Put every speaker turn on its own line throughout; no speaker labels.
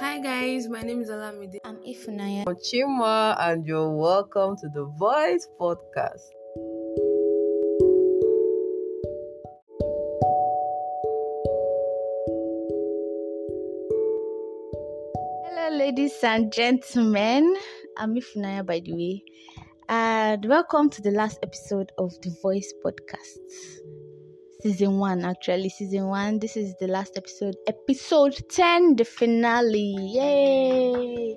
Hi guys, my name is Olamide.
I'm Ifunaya.
I'm Chima, and you're welcome to the Voice Podcast.
Hello, ladies and gentlemen. I'm Ifunaya, by the way, and welcome to the last episode of the Voice Podcast. Season one, actually, season one. This is the last episode, episode 10, the finale. Yay!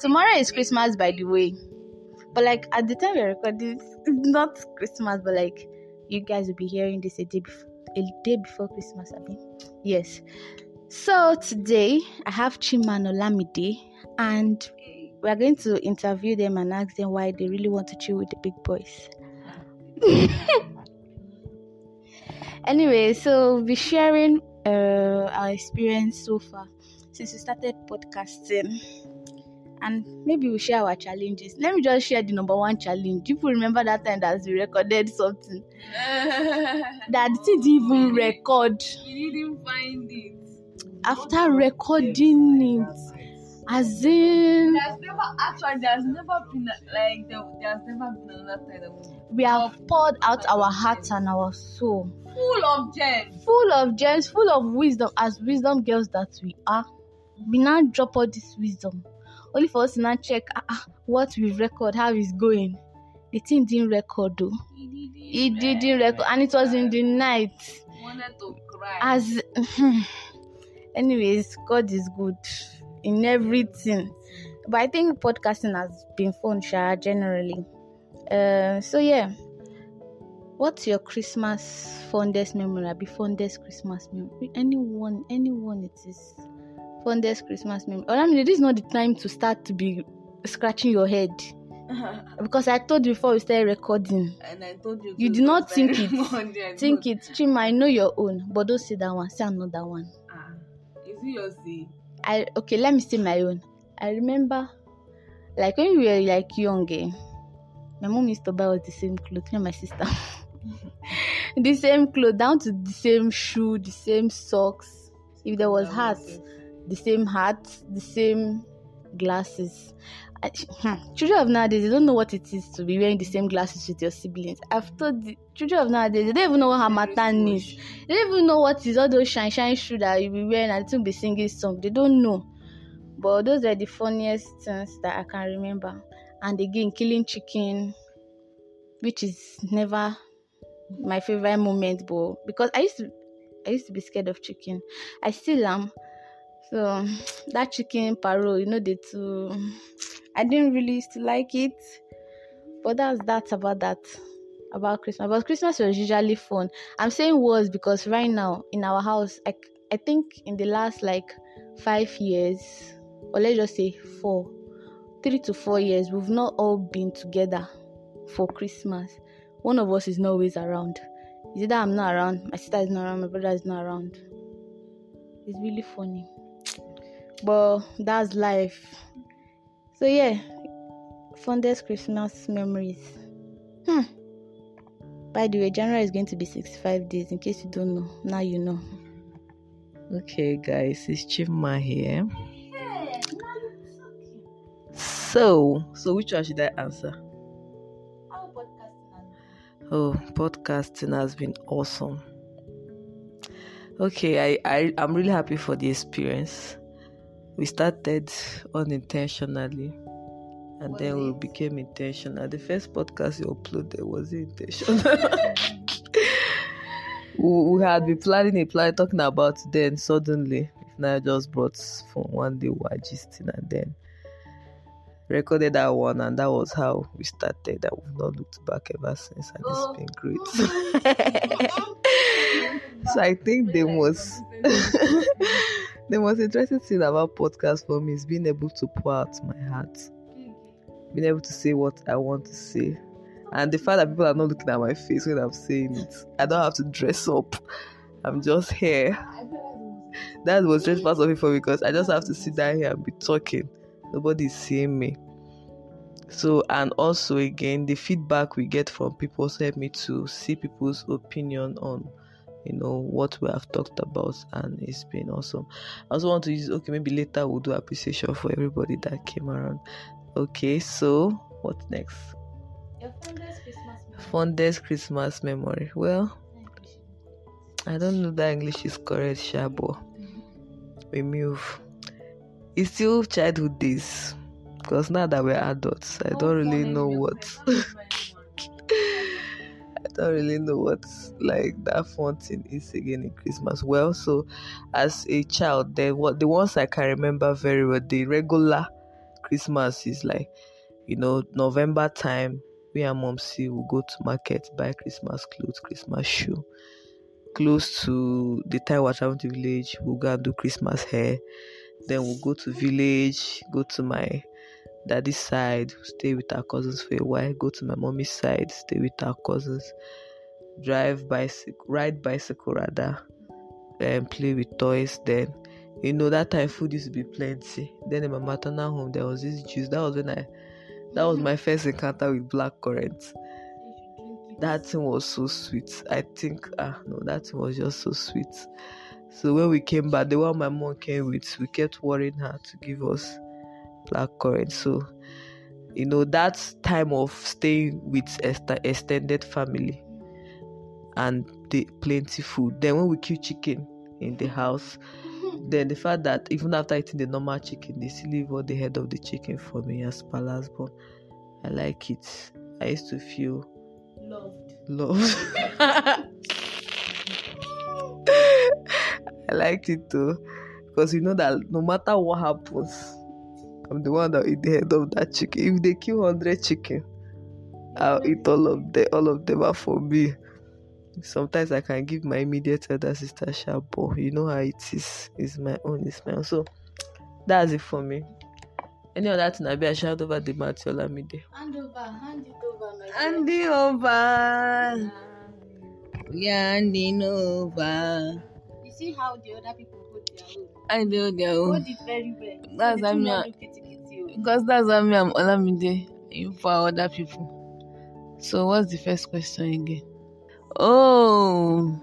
Tomorrow is Christmas, by the way. But, like, at the time we're recording, it's not Christmas, but like, you guys will be hearing this a day before, a day before Christmas, I mean. Yes. So today I have Chima and Olamide and we are going to interview them and ask them why they really want to chill with the big boys. anyway, so we'll be sharing uh, our experience so far since we started podcasting. And maybe we'll share our challenges. Let me just share the number one challenge. People remember that time that we recorded something that didn't even record
You didn't find it.
after recording it. As in,
There's never actually there's never been like there, there's never been another time that was
we have poured out our hearts and our soul,
full of gems.
full of gems, full of wisdom, as wisdom girls that we are. We now drop all this wisdom, only for us to now check ah, what we record, how it's going. The thing didn't record though. It didn't record, and it was in the night.
Wanted to cry.
As, anyways, God is good in everything. But I think podcasting has been fun, Sha, generally. Uh, so yeah, what's your Christmas fondest memory? Be fondest Christmas memory? Anyone, anyone it is fondest Christmas memory. Or I mean, this is not the time to start to be scratching your head because I told you before we started recording.
and I told you.
You did not think it.
Monday,
Think it, Chima. I know your own, but don't say that one. Say another one.
Ah, is it your say?
I okay, let me say my own. I remember, like when we were like young, eh, my mom used to buy us the same clothes. Me and my sister, the same clothes, down to the same shoe, the same socks. If there was hats, the same hats, the same glasses. I- hmm, children of nowadays, they don't know what it is to be wearing the same glasses with your siblings. I've told the children of nowadays, they don't even know what Harmattan is. They don't even know what is all those shine shine shoes that you be wearing and to be singing song. They don't know. But those are the funniest things that I can remember. And again, killing chicken, which is never my favorite moment, but because I used to I used to be scared of chicken. I still am. So that chicken paro, you know, the two I didn't really used to like it. But that's that's about that. About Christmas. But Christmas was usually fun. I'm saying was because right now in our house, I, I think in the last like five years, or let's just say four, three to four years, we've not all been together for Christmas. One of us is not always around. Is it that I'm not around, my sister is not around, my brother is not around. It's really funny. But that's life. So yeah, fondest Christmas memories. Hmm. By the way, January is going to be 65 days. In case you don't know, now you know.
Okay, guys, it's Chima here. So, so which one should I answer? Oh, podcasting has been awesome. Okay, I, I I'm really happy for the experience. We started unintentionally and then we became intentional. The first podcast you uploaded was intentional. we, we had been planning a plan talking about it, then suddenly if now just brought from one day we gisting and then recorded that one and that was how we started and we've not looked back ever since and it's been great oh. so i think the most the most interesting thing about podcast for me is being able to pour out my heart. Being able to say what i want to say. And the fact that people are not looking at my face when i'm saying it. I don't have to dress up. I'm just here. The most stressful part of it for me because i just have to sit down here and be talking. Nobody's seeing me. So and also again the feedback we get from people also help me to see people's opinion on you know what we have talked about and it's been awesome. I also want to use okay maybe later we'll do appreciation for everybody that came around. Okay so what next?
Your fondest Christmas memory.
fondest christmas memory. Well i don't know that english is correct shabo mm-hmm. we move. It's still childhood days because now that we're adults i don't really know what don't really know what like that thing is again in Christmas. Well, so as a child, then what the ones I can remember very well, the regular Christmas is like, you know, November time. We and mom see will go to market buy Christmas clothes, Christmas shoe. Close to the time we're traveling to village, we'll go and do Christmas hair. Then we'll go to village, go to my daddy's side, stay with our cousins for a while, go to my mommy's side, stay with our cousins, drive bicycle, ride bicycle rather, and play with toys. Then, you know, that time food used to be plenty. Then in my maternal home, there was this juice. That was when I, that was my first encounter with black currant. That thing was so sweet. I think, ah, no, that thing was just so sweet. So when we came back, the one my mom came with, we kept worrying her to give us black currant. So, you know, that time of staying with extended family and the plenty food. Then when we kill chicken in the house, then the fact that even after eating the normal chicken, they still leave all the head of the chicken for me as palace bone. I like it. I used to feel
Loved.
Loved. I liked it too. Because you know that no matter what happens, I'm the one that eat the head of that chicken. If they kill hundred chicken, I'll eat all of them. All of them are for me. Sometimes I can give my immediate elder sister shabo. You know how it is. It's my own. It's my own. So that's it for me. Any other thing I'll be a shout over the Matiola Mide.
Hand over, hand it over, my dear.
Handing over. We are handing over.
You see how the other people put their own.
I know their own.
Hold it very well.
That's how me
not
and-
do kitty kitty, oh.
Because that's how me and Olamide in for other people. So what's the first question again? Oh,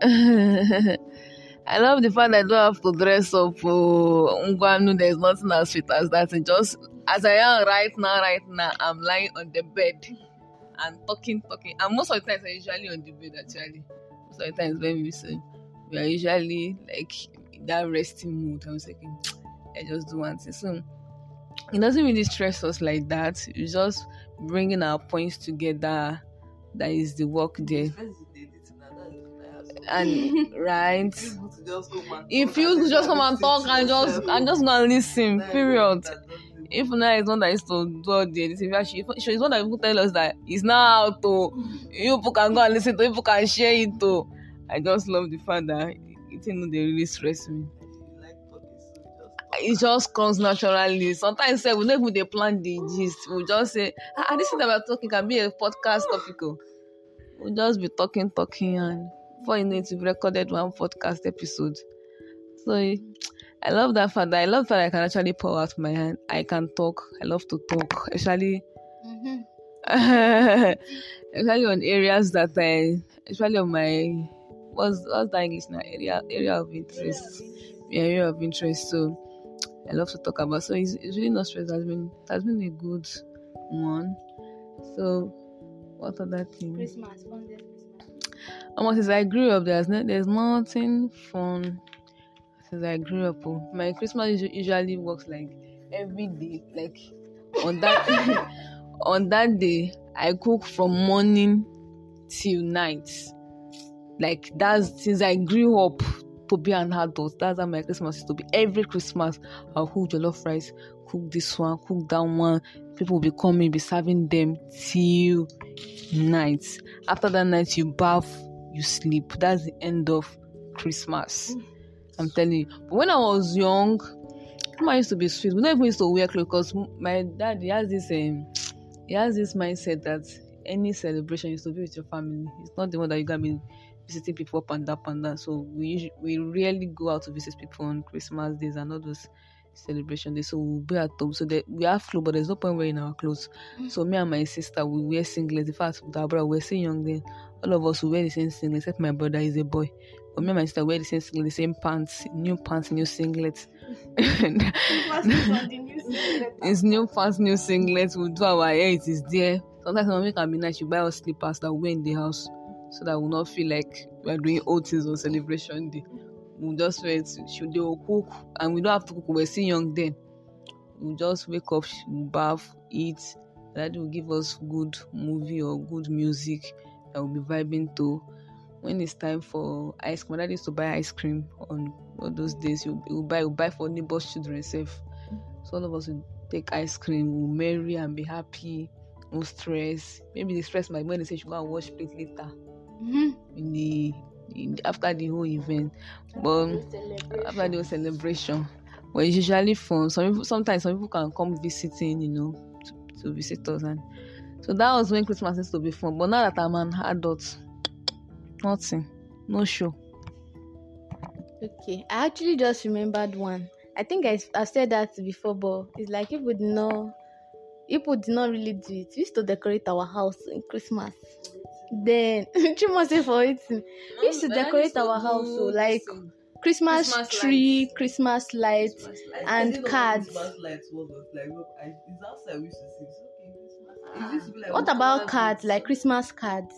I love the fact that I don't have to dress up. Oh, Ngwanu, there's nothing as sweet as that. And just as I am right now, right now, I'm lying on the bed and talking, talking. And most of the times, I'm usually on the bed actually. Most of the times when we say we are usually like that resting mood. I was like, mm, I just do one thing. So it doesn't really stress us like that. It's just bringing our points together. That is the work there. And right, if you just come and talk and just and just not listen, period. If now it's not that it's to do all the editing, actually, if it's not that people tell us that it's now out to you people can go and listen to, people can share it to. I just love the fact that it you know they really stress me. it just comes naturally. Sometimes say we don't even dey plan the gist. We just say, ah, ah, this thing that we're talking can be a podcast topic. oh." We'll just be talking, talking, and before you know it, we've recorded one podcast episode. So I love that fact. that I love that I can actually pour out my hand. I can talk. I love to talk, especially
Mhm.
especially on areas that I, especially on my what's what's that English now area area of interest Yeah, area of interest. So I love to talk about. So it's, it's really not stress. Has been has been a good one. So what other thing?
Christmas, fondest Christmas.
Almost since I grew up, there's no, there's nothing fun since I grew up. oh. My Christmas usually works like every day. Like on that on that day, I cook from morning till night. Like that's since I grew up to be an adult. That's how my Christmas is to be. Every Christmas, I'll cook jollof rice, cook this one, cook that one. People will be coming, be serving them till night. After that night, you bath, you sleep. That's the end of Christmas. I'm telling you. But when I was young, I used to be sweet. We never used to wear clothes because my dad he has this um, he has this mindset that any celebration is to be with your family. It's not the one that you gotta be visiting people up and up and down. So we we rarely go out to visit people on Christmas days and all those celebration days. So we'll be at home. So that we have clothes, but there's no point wearing our clothes. Mm. So me and my sister we wear singlets. In fact, with our brother, we we're still young then. all of us will wear the same singlet, except my brother is a boy. But me and my sister wear the same singlet, the same pants, new pants, new singlets. it's new pants, new singlets. We do our hair, it is there. Sometimes mommy can be nice, she buy us slippers that we wear in the house so that we will not feel like we're doing old things on celebration day. We just wear it, she, they will cook, and we don't have to cook, we're still young then. We just wake up, bath, eat. that will give us good movie or good music that we'll be vibing to. When it's time for ice cream, my dad used to buy ice cream on all those days. He'll, he'll buy, buy for neighbors' children safe. So all of us will take ice cream, we'll marry and be happy, no stress. Maybe the stress might when they say she go and wash plate later
Mm-hmm.
in the in, after the whole event. But after the whole celebration. But it's usually fun. Some people sometimes some people can come visiting, you know, to, to visit us and so that was when Christmas used to be fun. But now that I'm an adult, nothing. No show.
Okay, I actually just remembered one. I think I I said that before, but it's like people did not people did not really do it. We used to decorate our house in Christmas. Then Chimo say for it. We used to decorate our house so like Christmas,
Christmas
tree,
lights.
Christmas lights. and cards. Ah. What about cards? Like Christmas cards.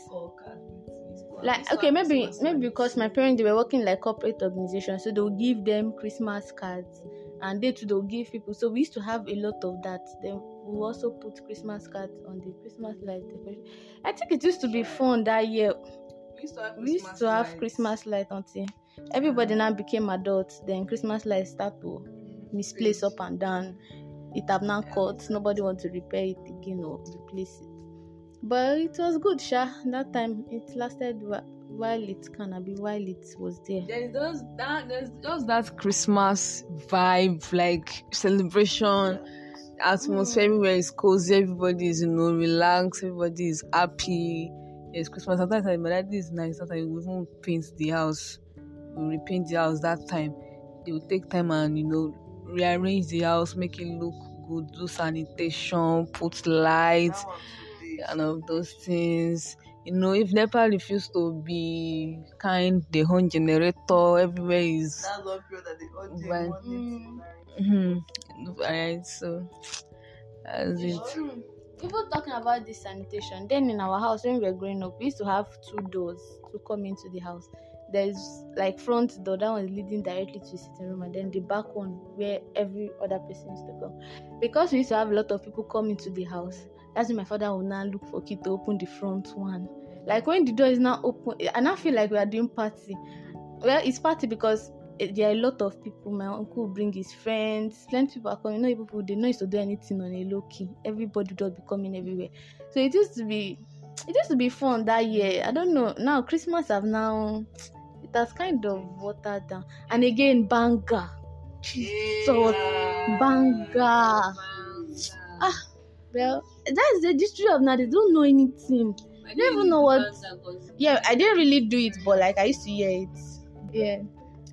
Like okay, maybe maybe because my parents they were working like corporate organization, so they'll give them Christmas cards, and they too they'll give people. So we used to have a lot of that. Then we also put Christmas cards on the Christmas light decoration. I think it used to be fun that year. We used to have Christmas light until everybody now became adults. Then Christmas lights start to misplace up and down. It have now cut. Nobody want to repair it again or replace it. But it was good, Sha. That time it lasted while it can be while it was there.
There's just that there's just that Christmas vibe, like celebration, atmosphere mm. everywhere is cozy, everybody is you know relaxed, everybody is happy. It's Christmas. Sometimes my daddy is nice, sometimes we even paint the house. We repaint the house that time. They will take time and you know rearrange the house, make it look good, do sanitation, put lights and all those things. You know, if NEPA refuse to be kind, the home generator everywhere is
That's one period that they all
When-
want it.
hmm Alright, so that's it.
Mm. Even talking about this sanitation, then in our house when we were growing up, we used to have two doors to come into the house. There's like front door that one is leading directly to the sitting room, and then the back one where every other person used to come. Because we used to have a lot of people come into the house, that's when my father will now look for key to open the front one. Like when the door is now open, and I feel like we are doing party. Well, it's party because eh, there are a lot of people. My uncle bring his friends. Plenty people are coming. No people they know used to do anything on a low key. Everybody just be coming everywhere. So it used to be it used to be fun that year. I don't know. Now Christmas have now it has kind of watered down. And again, banger. Jesus, banger. Ah, well, that's the history of now. They don't know anything.
I
don't even know what- Yeah, I didn't really do it, but like I used to hear it. Yeah.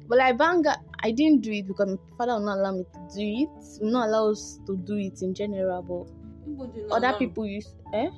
But like banga, I didn't do it because my father will not allow me to do it. Will not allow us to do it in general, but other people used eh?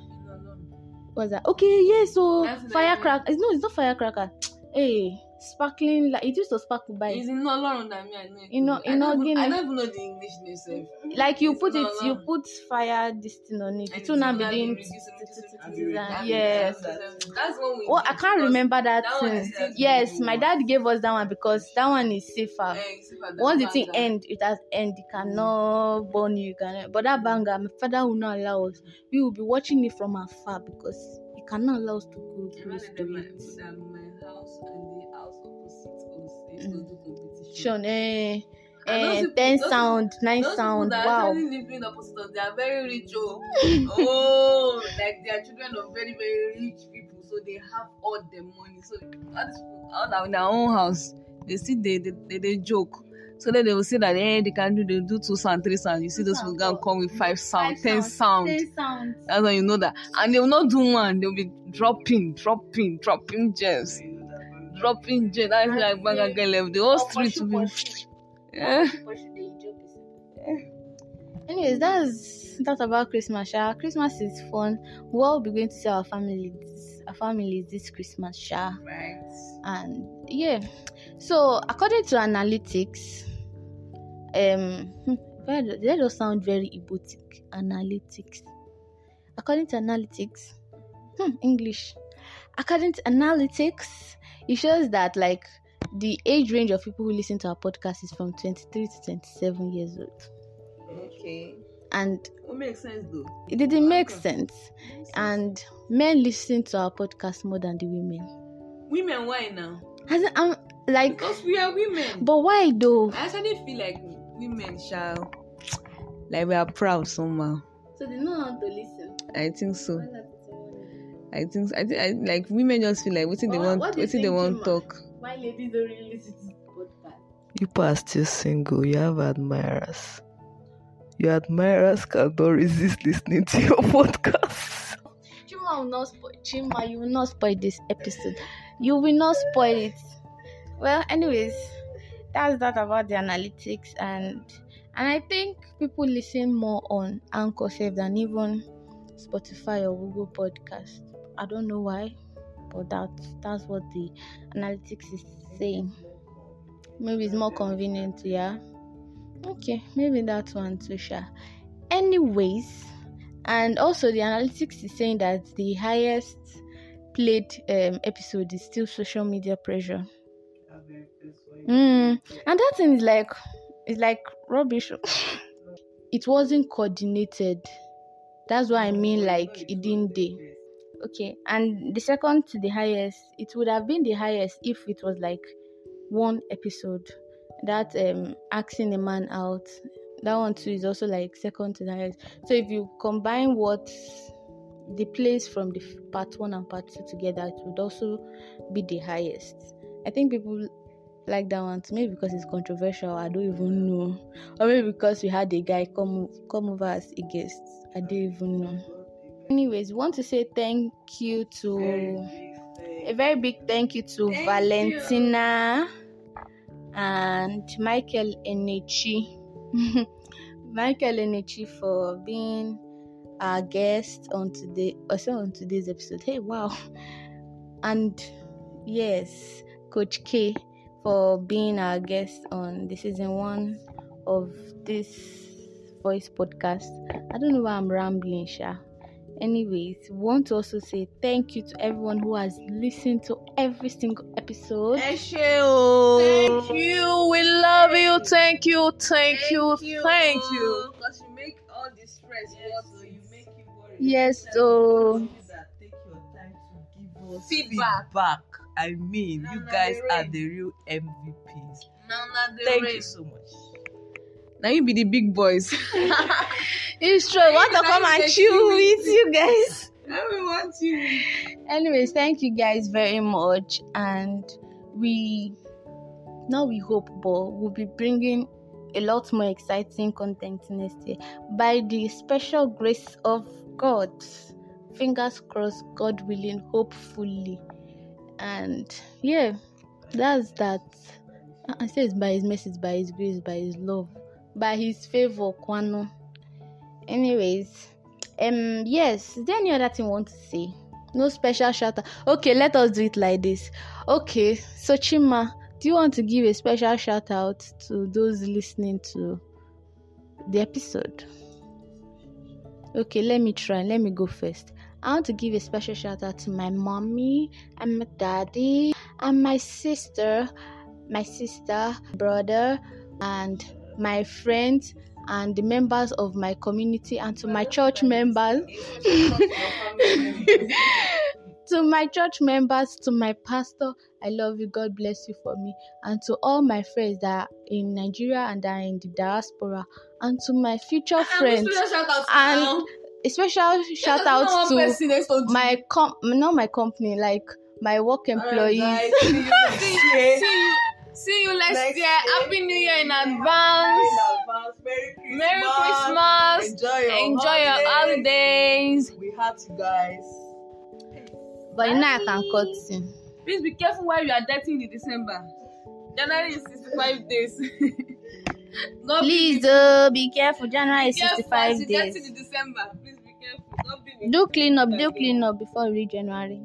What's that? Okay, yeah, so firecracker. No, it's not firecracker. Hey, sparkling like it used to sparkle by
It's in Ọlọ́run that me I know.
You know-
I
you know,
don't even-
Guinea.
I don't even know the English name sef. Mm.
like you
It's
put it you put fire this thing on it. It will not
it's
be
not
doing
reducing, reducing, reducing.
yes.
That's one we
Oh, I can't remember that, thing. Yes, my dad gave us that one because that one is safer.
Than
once the thing end it has end it cannot burn you, can but that banger my father will not allow us we will be watching it from afar because he cannot allow us to go close to
in
it
that my house and the house opposite us to competition.
Eh, eh,
people-
ten
those
sound nine
Those
sound
people that
wow
living opposite us, they are very rich. Oh, oh, like they are children of very very rich people, so they have all the money. So all these people, all that in their own house, they see they they, they, they joke. So then they will say that eh, they can do they do two sound, three sound. You see those people can come with five sound,
Five
ten sound.
ten sound
That's when you know that. And they will not do one. They will be dropping, dropping, dropping gems, dropping gems. That's like Banga girl level. The whole street will be. Yeah.
anyways that's that's about christmas sha. christmas is fun we'll all be going to see our families our families this Christmas, sha.
Right.
And yeah, so according to analytics, um, hmm, that that does sound very erotic. Analytics. According to analytics, hmm, English. According to analytics, it shows that like the age range of people who listen to our podcast is from 23 to 27 years old.
Okay.
And
What makes sense though?
it didn't make sense. And men listen to our podcast more than the women.
Women, why now?
As in, I'm like,
Because we are women.
but why though?
I actually feel like women shall like we are proud somehow.
So they know how to listen.
I think so. I think I think I, like women just feel like what they
What-
want
what do
they
think,
want
Chima?
talk.
Why ladies don't really listen to podcast?
You are still single. You have admirers. Your admirers cannot resist listening to your podcast.
Chima will not spoil. Chima, you will not spoil this episode. You will not spoil it. Well, anyways, that's that about the analytics and and I think people listen more on Anchor Save than even Spotify or Google Podcast. I don't know why, but that's that's what the analytics is saying. Maybe it's more convenient, yeah. Okay, maybe that one too, sure. Anyways, and also the analytics is saying that the highest played um, episode is still social media pressure. Mm. And that thing is like it's like rubbish. it wasn't coordinated. That's what I mean, like it didn't day. Okay, and the second to the highest, it would have been the highest if it was like one episode. That um asking a man out. That one too is also like second to the highest. So if you combine what the plays from the part one and part two together, it would also be the highest. I think people like that one maybe because it's controversial. I don't even know, or maybe because we had a guy come come over as a guest. I don't even know. Anyways, want to say thank you to a very big thank you to
Thank
Valentina and Michael Enechi. Michael Enechi for being our guest on today also on today's episode. Hey wow. And yes, Coach K for being our guest on the season one of this voice podcast. I don't know why I'm rambling, Sha. Anyways, want to also say thank you to everyone who has listened to every single episode.
Thank you. We love you. Thank you. Thank, you. Thank you. Because you make all the stress worse, so you make it worry.
Yes, so oh.
that take your time to give us
Feedback.
feedback. I mean,
Nah,
you
nah,
guys
they
are the real MVPs.
Now, now, the
Thank
race.
you so much.
Now you be the big boys.
it's true. I want to come and chill with you guys.
want you.
Anyways, thank you guys very much, and we now we hope, but we'll be bringing a lot more exciting content next year by the special grace of God. Fingers crossed, God willing, hopefully, and yeah, that's that. Ah, I say it's by His mercy, it's by His grace, by His love, by His favor, Kwano. Anyways, um, yes, is there any other thing you want to say? No special shout out. Okay, let us do it like this. Okay, so Chima, do you want to give a special shout out to those listening to the episode? Okay, let me try. Let me go first. I want to give a special shout out to my mommy and my daddy and my sister, my sister, brother, and my friends and the members of my community and to my church members. to my church members, to my pastor, I love you. God bless you for me. And to all my friends that are in Nigeria and that are in the diaspora, and to my future friends, and a special shout out to my com not my company, like my work employees.
see, you, see you next,
Next
year.
year.
Happy New Year in advance.
Merry
Merry Christmas.
Enjoy your
Enjoy your holidays.
We had you guys.
but you know I can cut in.
Please be careful while you are dating in December. January is 65 days. God
Please,
be
uh, be careful. January is
careful as
65
you get
days.
December. Please be careful. Be
Do
you.
clean up, do clean up before we reach January.